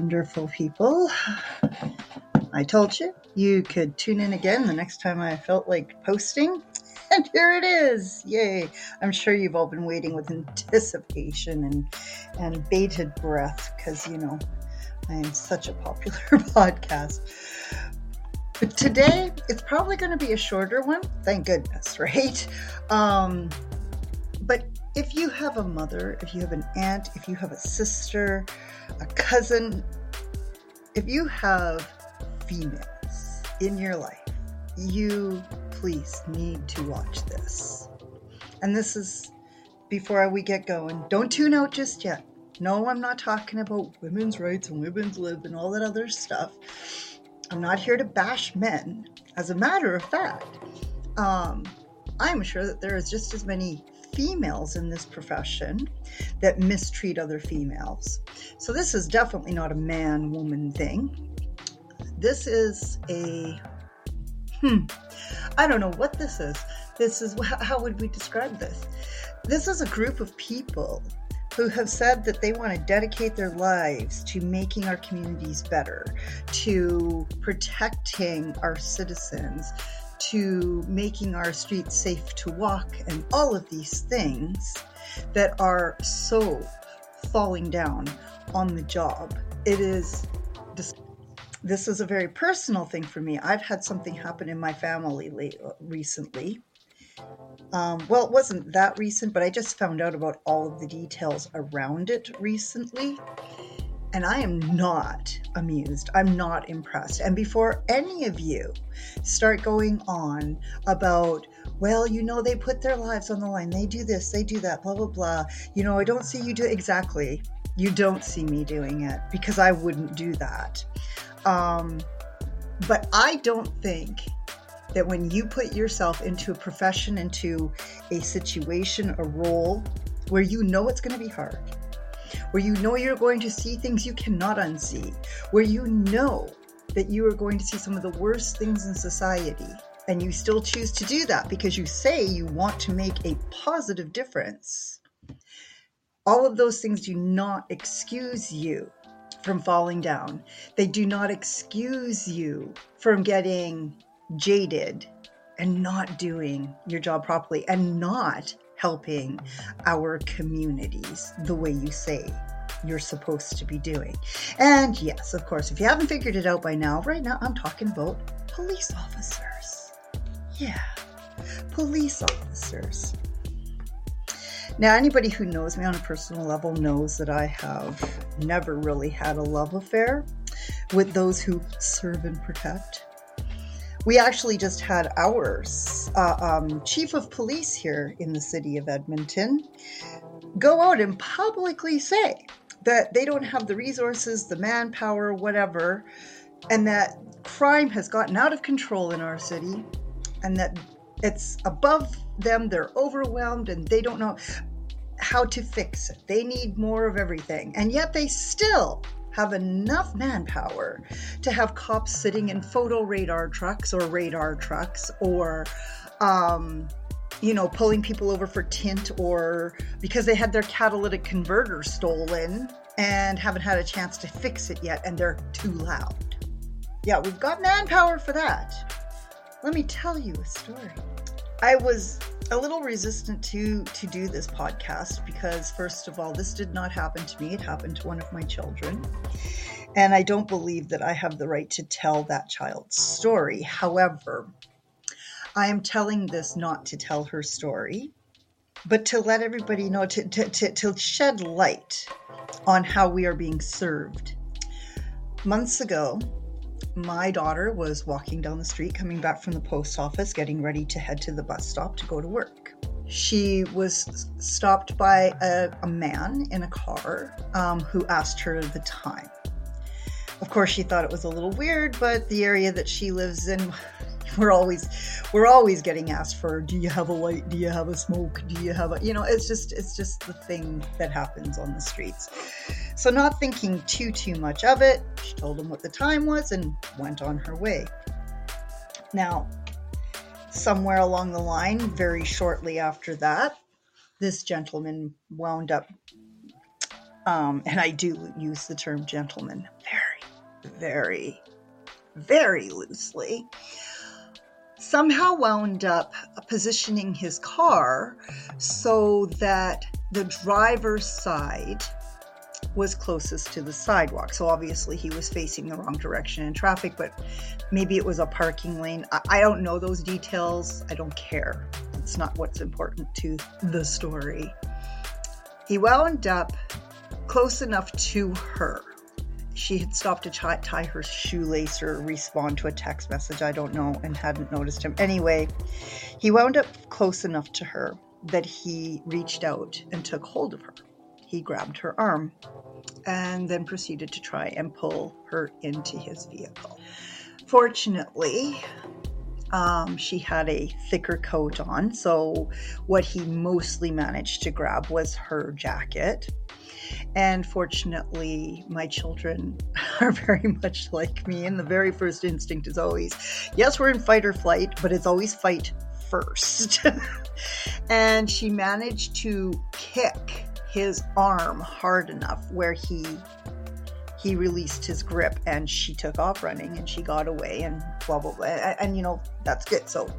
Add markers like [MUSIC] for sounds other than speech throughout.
wonderful people. I told you you could tune in again the next time I felt like posting. [LAUGHS] And here it is. Yay. I'm sure you've all been waiting with anticipation and, and bated breath because, you know, I am such a popular [LAUGHS] podcast. But today, it's probably going to be a shorter one. Thank goodness, [LAUGHS] right? Um, but if you have a mother, if you have an aunt, if you have a sister, a cousin, if you have females in your life, you please need to watch this. And this is before we get going. Don't tune out just yet. No, I'm not talking about women's rights and women's lib and all that other stuff. I'm not here to bash men. As a matter of fact, um, I'm sure that there is just as many females in this profession that mistreat other females. So this is definitely not a man woman thing. This is a, hmm, I don't know what this is. This is, how would we describe this? This is a group of people who have said that they want to dedicate their lives to making our communities better, to protecting our citizens, to making our streets safe to walk, and all of these things that are so falling down on the job. It is. This is a very personal thing for me. I've had something happen in my family late, recently. Um, well, it wasn't that recent, but I just found out about all of the details around it recently. And I am not amused. I'm not impressed. And before any of you start going on about, well, you know, they put their lives on the line, they do this, they do that, blah, blah, blah. You know, I don't see you do exactly. You don't see me doing it because I wouldn't do that. Um, but I don't think that when you put yourself into a profession, into a situation, a role where you know it's going to be hard, where you know you're going to see things you cannot unsee, where you know that you are going to see some of the worst things in society, and you still choose to do that because you say you want to make a positive difference, all of those things do not excuse you from falling down. They do not excuse you from getting jaded and not doing your job properly and not helping our communities the way you say you're supposed to be doing. And yes, of course, if you haven't figured it out by now, right now I'm talking about police officers. Yeah, police officers. Now, anybody who knows me on a personal level knows that I have never really had a love affair with those who serve and protect we actually just had our uh, um, chief of police here in the city of Edmonton go out and publicly say that they don't have the resources, the manpower, whatever, and that crime has gotten out of control in our city and that it's above them, they're overwhelmed, and they don't know how to fix it. They need more of everything. And yet they still have enough manpower to have cops sitting in photo radar trucks or radar trucks or um, you know pulling people over for tint or because they had their catalytic converter stolen and haven't had a chance to fix it yet and they're too loud. Yeah we've got manpower for that. Let me tell you a story. I was a little resistant to to do this podcast because first of all this did not happen to me. It happened to one of my children. And i don't believe that i have the right to tell that child's story. However i am telling this not to tell her story but to let everybody know to, to, to, to shed light on how we are being served. Months ago my daughter was walking down the street coming back from the post office, getting ready to head to the bus stop to go to work. She was stopped by a, a man in a car um, who asked her the time. Of course, she thought it was a little weird, but the area that she lives in, we're always we're always getting asked for do you have a light do you have a smoke? Do you have a you know it's just it's just the thing that happens on the streets. So not thinking too too much of it she told him what the time was and went on her way. Now somewhere along the line very shortly after that this gentleman wound up um, and I do use the term gentleman very, very, very loosely, somehow wound up positioning his car so that the driver's side was closest to the sidewalk. So obviously he was facing the wrong direction in traffic, but maybe it was a parking lane. I, I don't know those details. I don't care. It's not what's important to the story. He wound up close enough to her. She had stopped to tie, tie her shoelace or respond to a text message, I don't know, and hadn't noticed him. Anyway, he wound up close enough to her that he reached out and took hold of her. He grabbed her arm and then proceeded to try and pull her into his vehicle. Fortunately, um, she had a thicker coat on, so what he mostly managed to grab was her jacket. And fortunately, my children [LAUGHS] are very much like me. And the very first instinct is always yes, we're in fight or flight, but it's always fight first. [LAUGHS] and she managed to kick his arm hard enough where he he released his grip and she took off running and she got away and blah blah blah and, and you know that's good so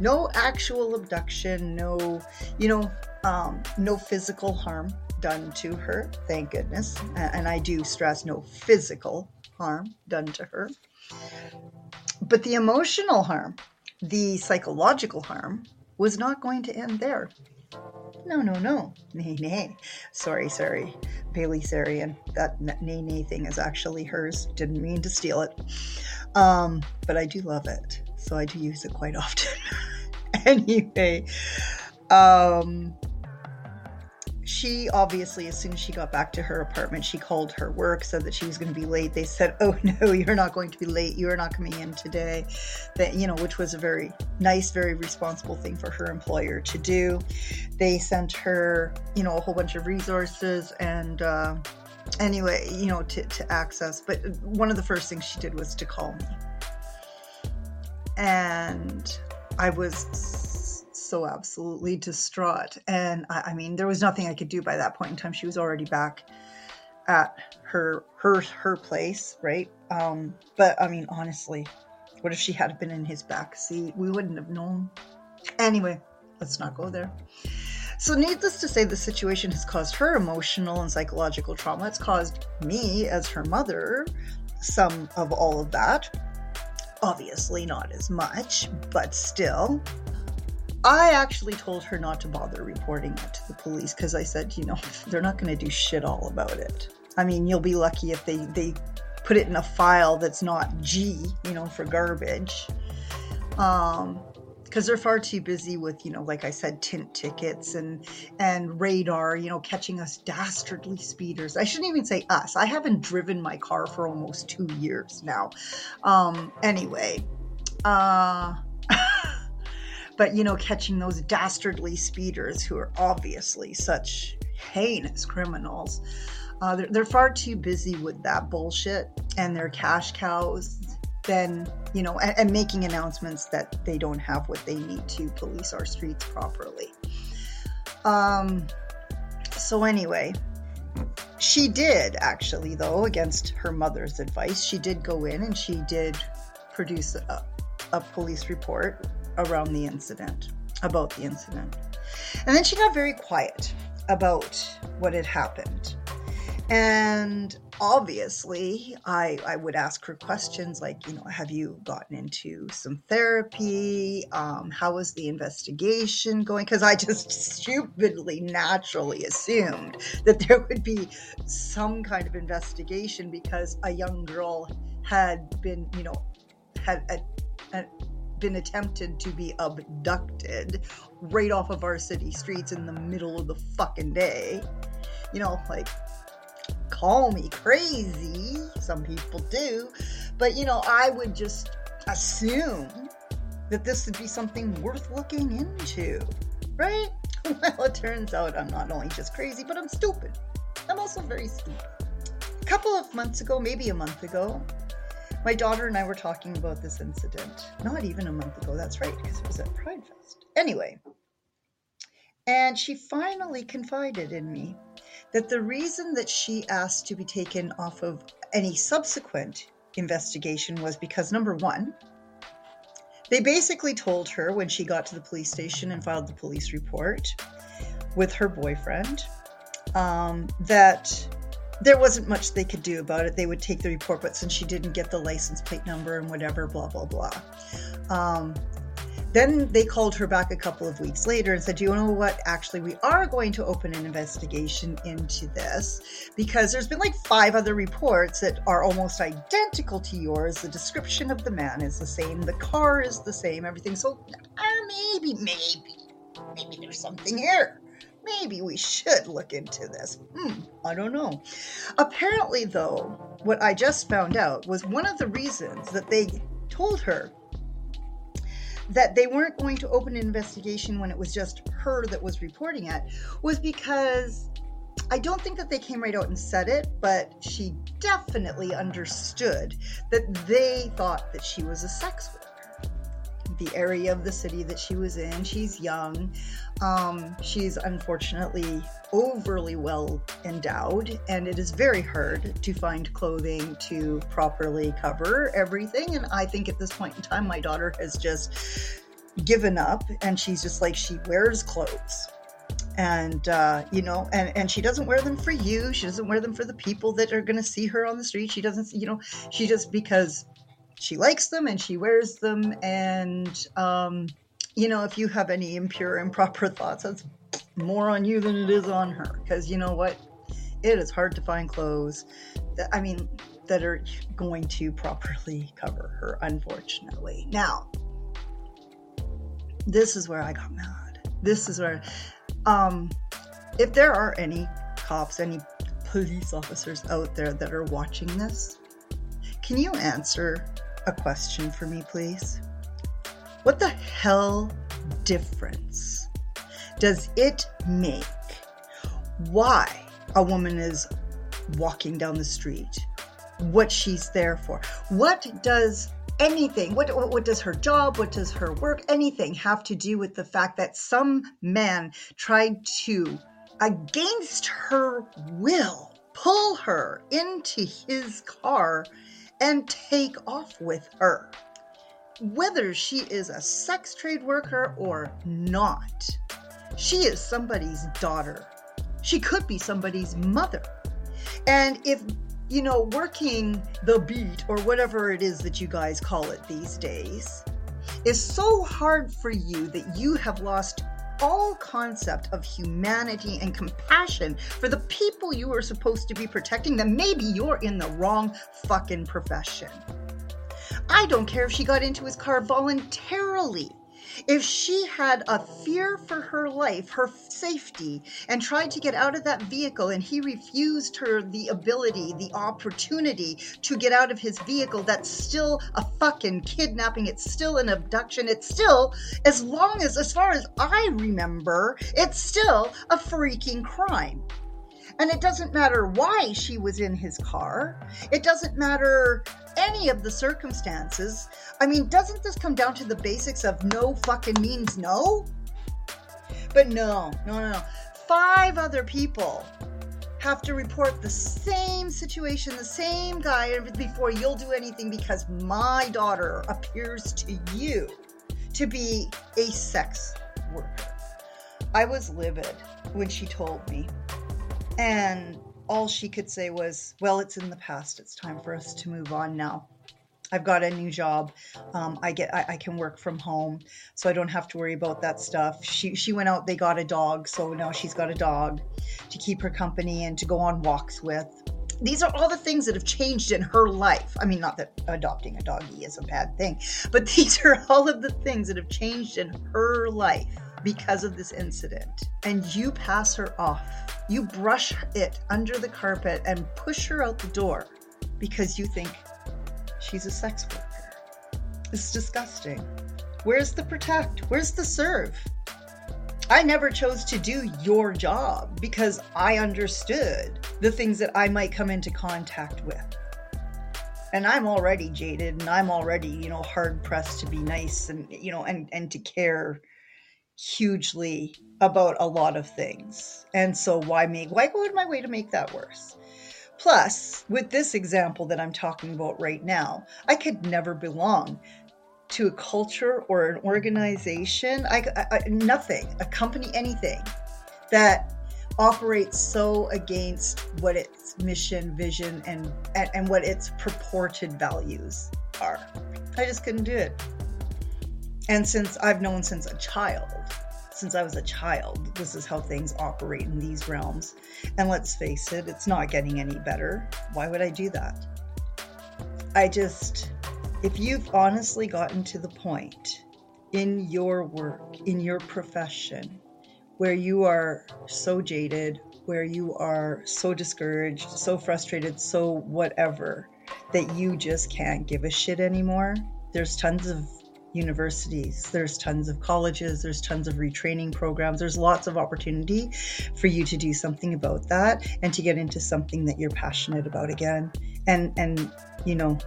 no actual abduction no you know um, no physical harm done to her thank goodness and i do stress no physical harm done to her but the emotional harm the psychological harm was not going to end there no, no, no. [LAUGHS] Nay, nay. Sorry, sorry. Bailey Sarian. That nay, nay thing is actually hers. Didn't mean to steal it. Um, but I do love it. So I do use it quite [LAUGHS] often. anyway, um, she obviously, as soon as she got back to her apartment, she called her work, said that she was going to be late. They said, "Oh [LAUGHS] no, you're not going to be late. You are not coming in today." That you know, which was a very nice, very responsible thing for her employer to do. They sent her, you know, a whole bunch of resources and. Uh, anyway, you know, to, to access. But one of the first things she did was to call me. And I was so absolutely distraught. And I, I, mean, there was nothing I could do by that point in time. She was already back at her her her place, right? Um, but I mean, honestly, what if she had been in his back seat? We wouldn't have known. Anyway, let's not go there. So, needless to say, the situation has caused her emotional and psychological trauma. It's caused me, as her mother, some of all of that. Obviously, not as much, but still. I actually told her not to bother reporting it to the police because I said, you know, [LAUGHS] they're not going to do shit all about it. I mean, you'll be lucky if they they put it in a file that's not G, you know, for garbage. Um, because they're far too busy with, you know, like I said, tint tickets and and radar, you know, catching us dastardly speeders. I shouldn't even say us. I haven't driven my car for almost two years now. Um, anyway, uh but you know catching those dastardly speeders who are obviously such heinous criminals uh, they're, they're far too busy with that bullshit and their cash cows than you know and, and making announcements that they don't have what they need to police our streets properly. Um so anyway she did actually though against her mother's advice she did go in and she did produce a, a police report around the incident, about the incident. And then she got very quiet about what had happened. And obviously, I, I would ask her questions like, you know, have you gotten into some therapy? Um, how was the investigation going? Because I just stupidly, naturally assumed that there would be some kind of investigation because a young girl had been, you know, had a been attempted to be abducted right off of our city streets in the middle of the fucking day. You know, like, call me crazy. Some people do. But, you know, I would just assume that this would be something worth looking into, right? [LAUGHS] Well, it turns out I'm not only just crazy, but I'm stupid. I'm also very stupid. A couple of months ago, maybe a month ago, my daughter and I were talking about this incident not even a month ago. That's right, because it was at Pride Fest. Anyway, and she finally confided in me that the reason that she asked to be taken off of any subsequent investigation was because number one, they basically told her when she got to the police station and filed the police report with her boyfriend um, that there wasn't much they could do about it. They would take the report, but since she didn't get the license plate number and whatever, blah, blah, blah. Um, then they called her back a couple of weeks later and said, "Do You know what? Actually, we are going to open an investigation into this because there's been like five other reports that are almost identical to yours. The description of the man is the same, the car is the same, everything. So uh, maybe, maybe, maybe there's something here. Maybe we should look into this. Hmm, I don't know. Apparently, though, what I just found out was one of the reasons that they told her that they weren't going to open an investigation when it was just her that was reporting it was because I don't think that they came right out and said it, but she definitely understood that they thought that she was a sex worker. The area of the city that she was in, she's young. Um, she's unfortunately overly well endowed, and it is very hard to find clothing to properly cover everything. And I think at this point in time, my daughter has just given up, and she's just like, she wears clothes. And uh, you know, and and she doesn't wear them for you. She doesn't wear them for the people that are going to see her on the street. She doesn't, you know, she just because she likes them and she wears them. And um, you know, if you have any impure, improper thoughts, that's more on you than it is on her. Because you know what? It is hard to find clothes. That, I mean, that are going to properly cover her, unfortunately. Now, this is where I got mad. This is where, um, if there are any cops, any police officers out there that are watching this, can you answer a question for me, please? What the hell difference does it make why a woman is walking down the street? What she's there for? What does anything what, what, does her job what does her work anything have to do with the fact that some man tried to against her will pull her into his car and take off with her whether she is a sex trade worker or not, she is somebody's daughter. She could be somebody's mother. And if, you know, working the beat or whatever it is that you guys call it these days is so hard for you that you have lost all concept of humanity and compassion for the people you are supposed to be protecting, then maybe you're in the wrong fucking profession. I don't care if she got into his car voluntarily. If she had a fear for her life, her safety, and tried to get out of that vehicle, and he refused her the ability, the opportunity to get out of his vehicle, that's still a fucking kidnapping. It's still an abduction. It's still, as long as, as far as I remember, it's still a freaking crime. And it doesn't matter why she was in his car. It doesn't matter any of the circumstances. I mean, doesn't this come down to the basics of no fucking means no? But no, no, no, no. Five other people have to report the same situation, the same guy before you'll do anything because my daughter appears to you to be a sex worker. I was livid when she told me and all she could say was, Well, it's in the past. It's time for us to move on now. I've got a new job. Um, I get I, I, can work from home, so I don't have to worry about that stuff. She she went out. They got a dog, so now she's got a dog to keep her company and to go on walks with. These are all the things that have changed in her life. I mean, not that adopting a doggy is a bad thing, but [LAUGHS] these are all of the things that have changed in her life because of this incident. And you pass her off you brush it under the carpet and push her out the door because you think she's a sex worker. It's disgusting. Where's the protect? Where's the serve? I never chose to do your job because I understood the things that I might come into contact with. And I'm already jaded and I'm already, you know, hard pressed to be nice and, you know, and, and to care hugely about a lot of things. And so why make why go out of my way to make that worse? Plus, with this example that I'm talking about right now, I could never belong to a culture or an organization, I, I, nothing, a company, anything that operates so against what its mission, vision, and, and, and what its purported values are. I just couldn't do it. And since I've known since a child, since I was a child, this is how things operate in these realms. And let's face it, it's not getting any better. Why would I do that? I just, if you've honestly gotten to the point in your work, in your profession, where you are so jaded, where you are so discouraged, so frustrated, so whatever, that you just can't give a shit anymore, there's tons of universities, there's tons of colleges, there's tons of retraining programs, there's lots of opportunity for you to do something about that and to get into something that you're passionate about again. And and you know,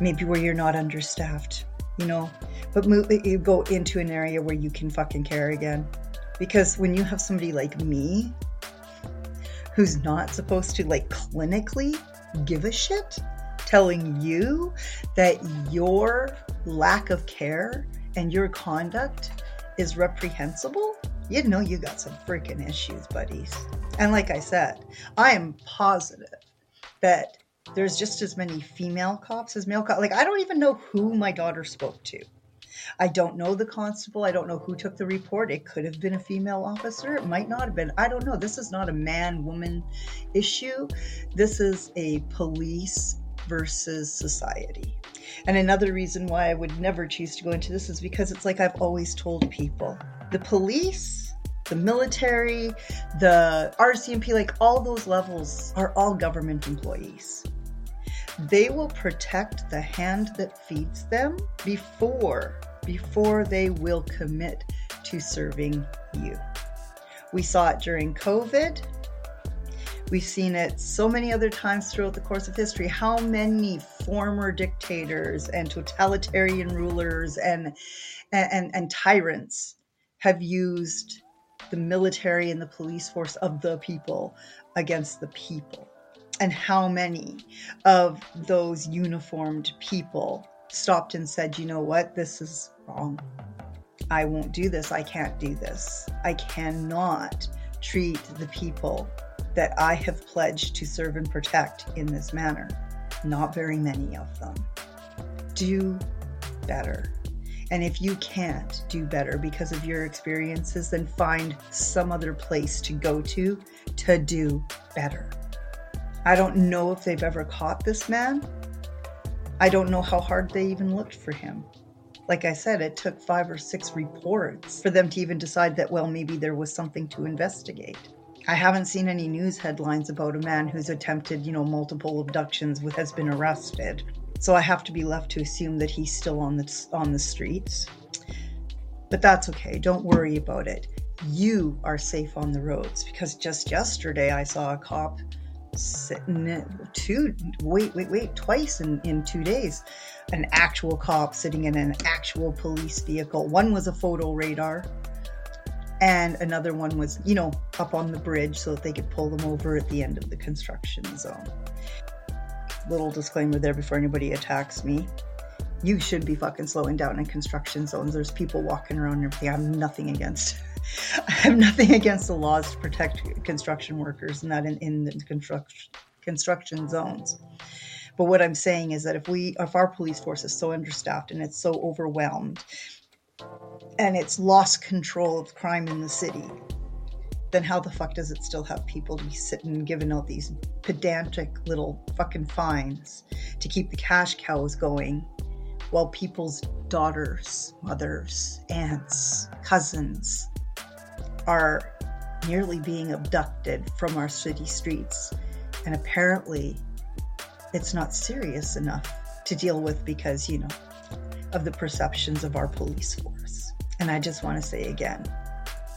maybe where you're not understaffed, you know, but move you go into an area where you can fucking care again. Because when you have somebody like me who's not supposed to like clinically give a shit, telling you that your lack of care and your conduct is reprehensible, you know you got some freaking issues, buddies. And like I said, I am positive that there's just as many female cops as male cops. Like, I don't even know who my daughter spoke to. I don't know the constable. I don't know who took the report. It could have been a female officer. It might not have been. I don't know. This is not a man woman issue. This is a police versus society. And another reason why I would never choose to go into this is because it's like I've always told people the police, the military, the RCMP, like all those levels are all government employees. They will protect the hand that feeds them before before they will commit to serving you. We saw it during COVID. We've seen it so many other times throughout the course of history. How many former dictators and totalitarian rulers and, and, and tyrants have used the military and the police force of the people against the people? And how many of those uniformed people stopped and said, you know what, this is wrong. I won't do this. I can't do this. I cannot treat the people that I have pledged to serve and protect in this manner. Not very many of them. Do better. And if you can't do better because of your experiences, then find some other place to go to to do better. I don't know if they've ever caught this man. I don't know how hard they even looked for him. Like I said, it took five or six reports for them to even decide that, well, maybe there was something to investigate. I haven't seen any news headlines about a man who's attempted, you know, multiple abductions with, has been arrested. So I have to be left to assume that he's still on the on the streets. But that's okay. Don't worry about it. You are safe on the roads because just yesterday I saw a cop sitting in two wait wait wait twice in in 2 days an actual cop sitting in an actual police vehicle one was a photo radar and another one was, you know, up on the bridge so that they could pull them over at the end of the construction zone. Little disclaimer there before anybody attacks me. You should be fucking slowing down in construction zones. There's people walking around and everything. I have nothing against. [LAUGHS] I have nothing against the laws to protect construction workers, and not in, in the construction construction zones. But what I'm saying is that if we, if our police force is so understaffed and it's so overwhelmed, and it's lost control of crime in the city, then how the fuck does it still have people to be sitting giving out these pedantic little fucking fines to keep the cash cows going while people's daughters, mothers, aunts, cousins are nearly being abducted from our city streets? And apparently, it's not serious enough to deal with because, you know, of the perceptions of our police force. And I just want to say again,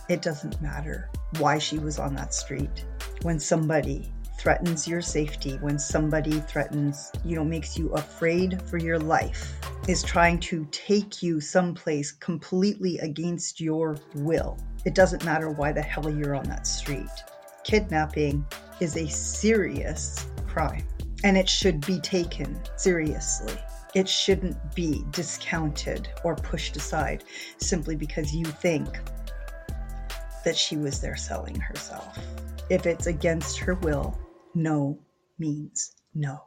it doesn't matter why she was on that street. When somebody threatens your safety, when somebody threatens, you know, makes you afraid for your life, is trying to take you someplace completely against your will. It doesn't matter why the hell you're on that street. Kidnapping is a serious crime and it should be taken seriously. It shouldn't be discounted or pushed aside simply because you think that she was there selling herself. If it's against her will, no means no.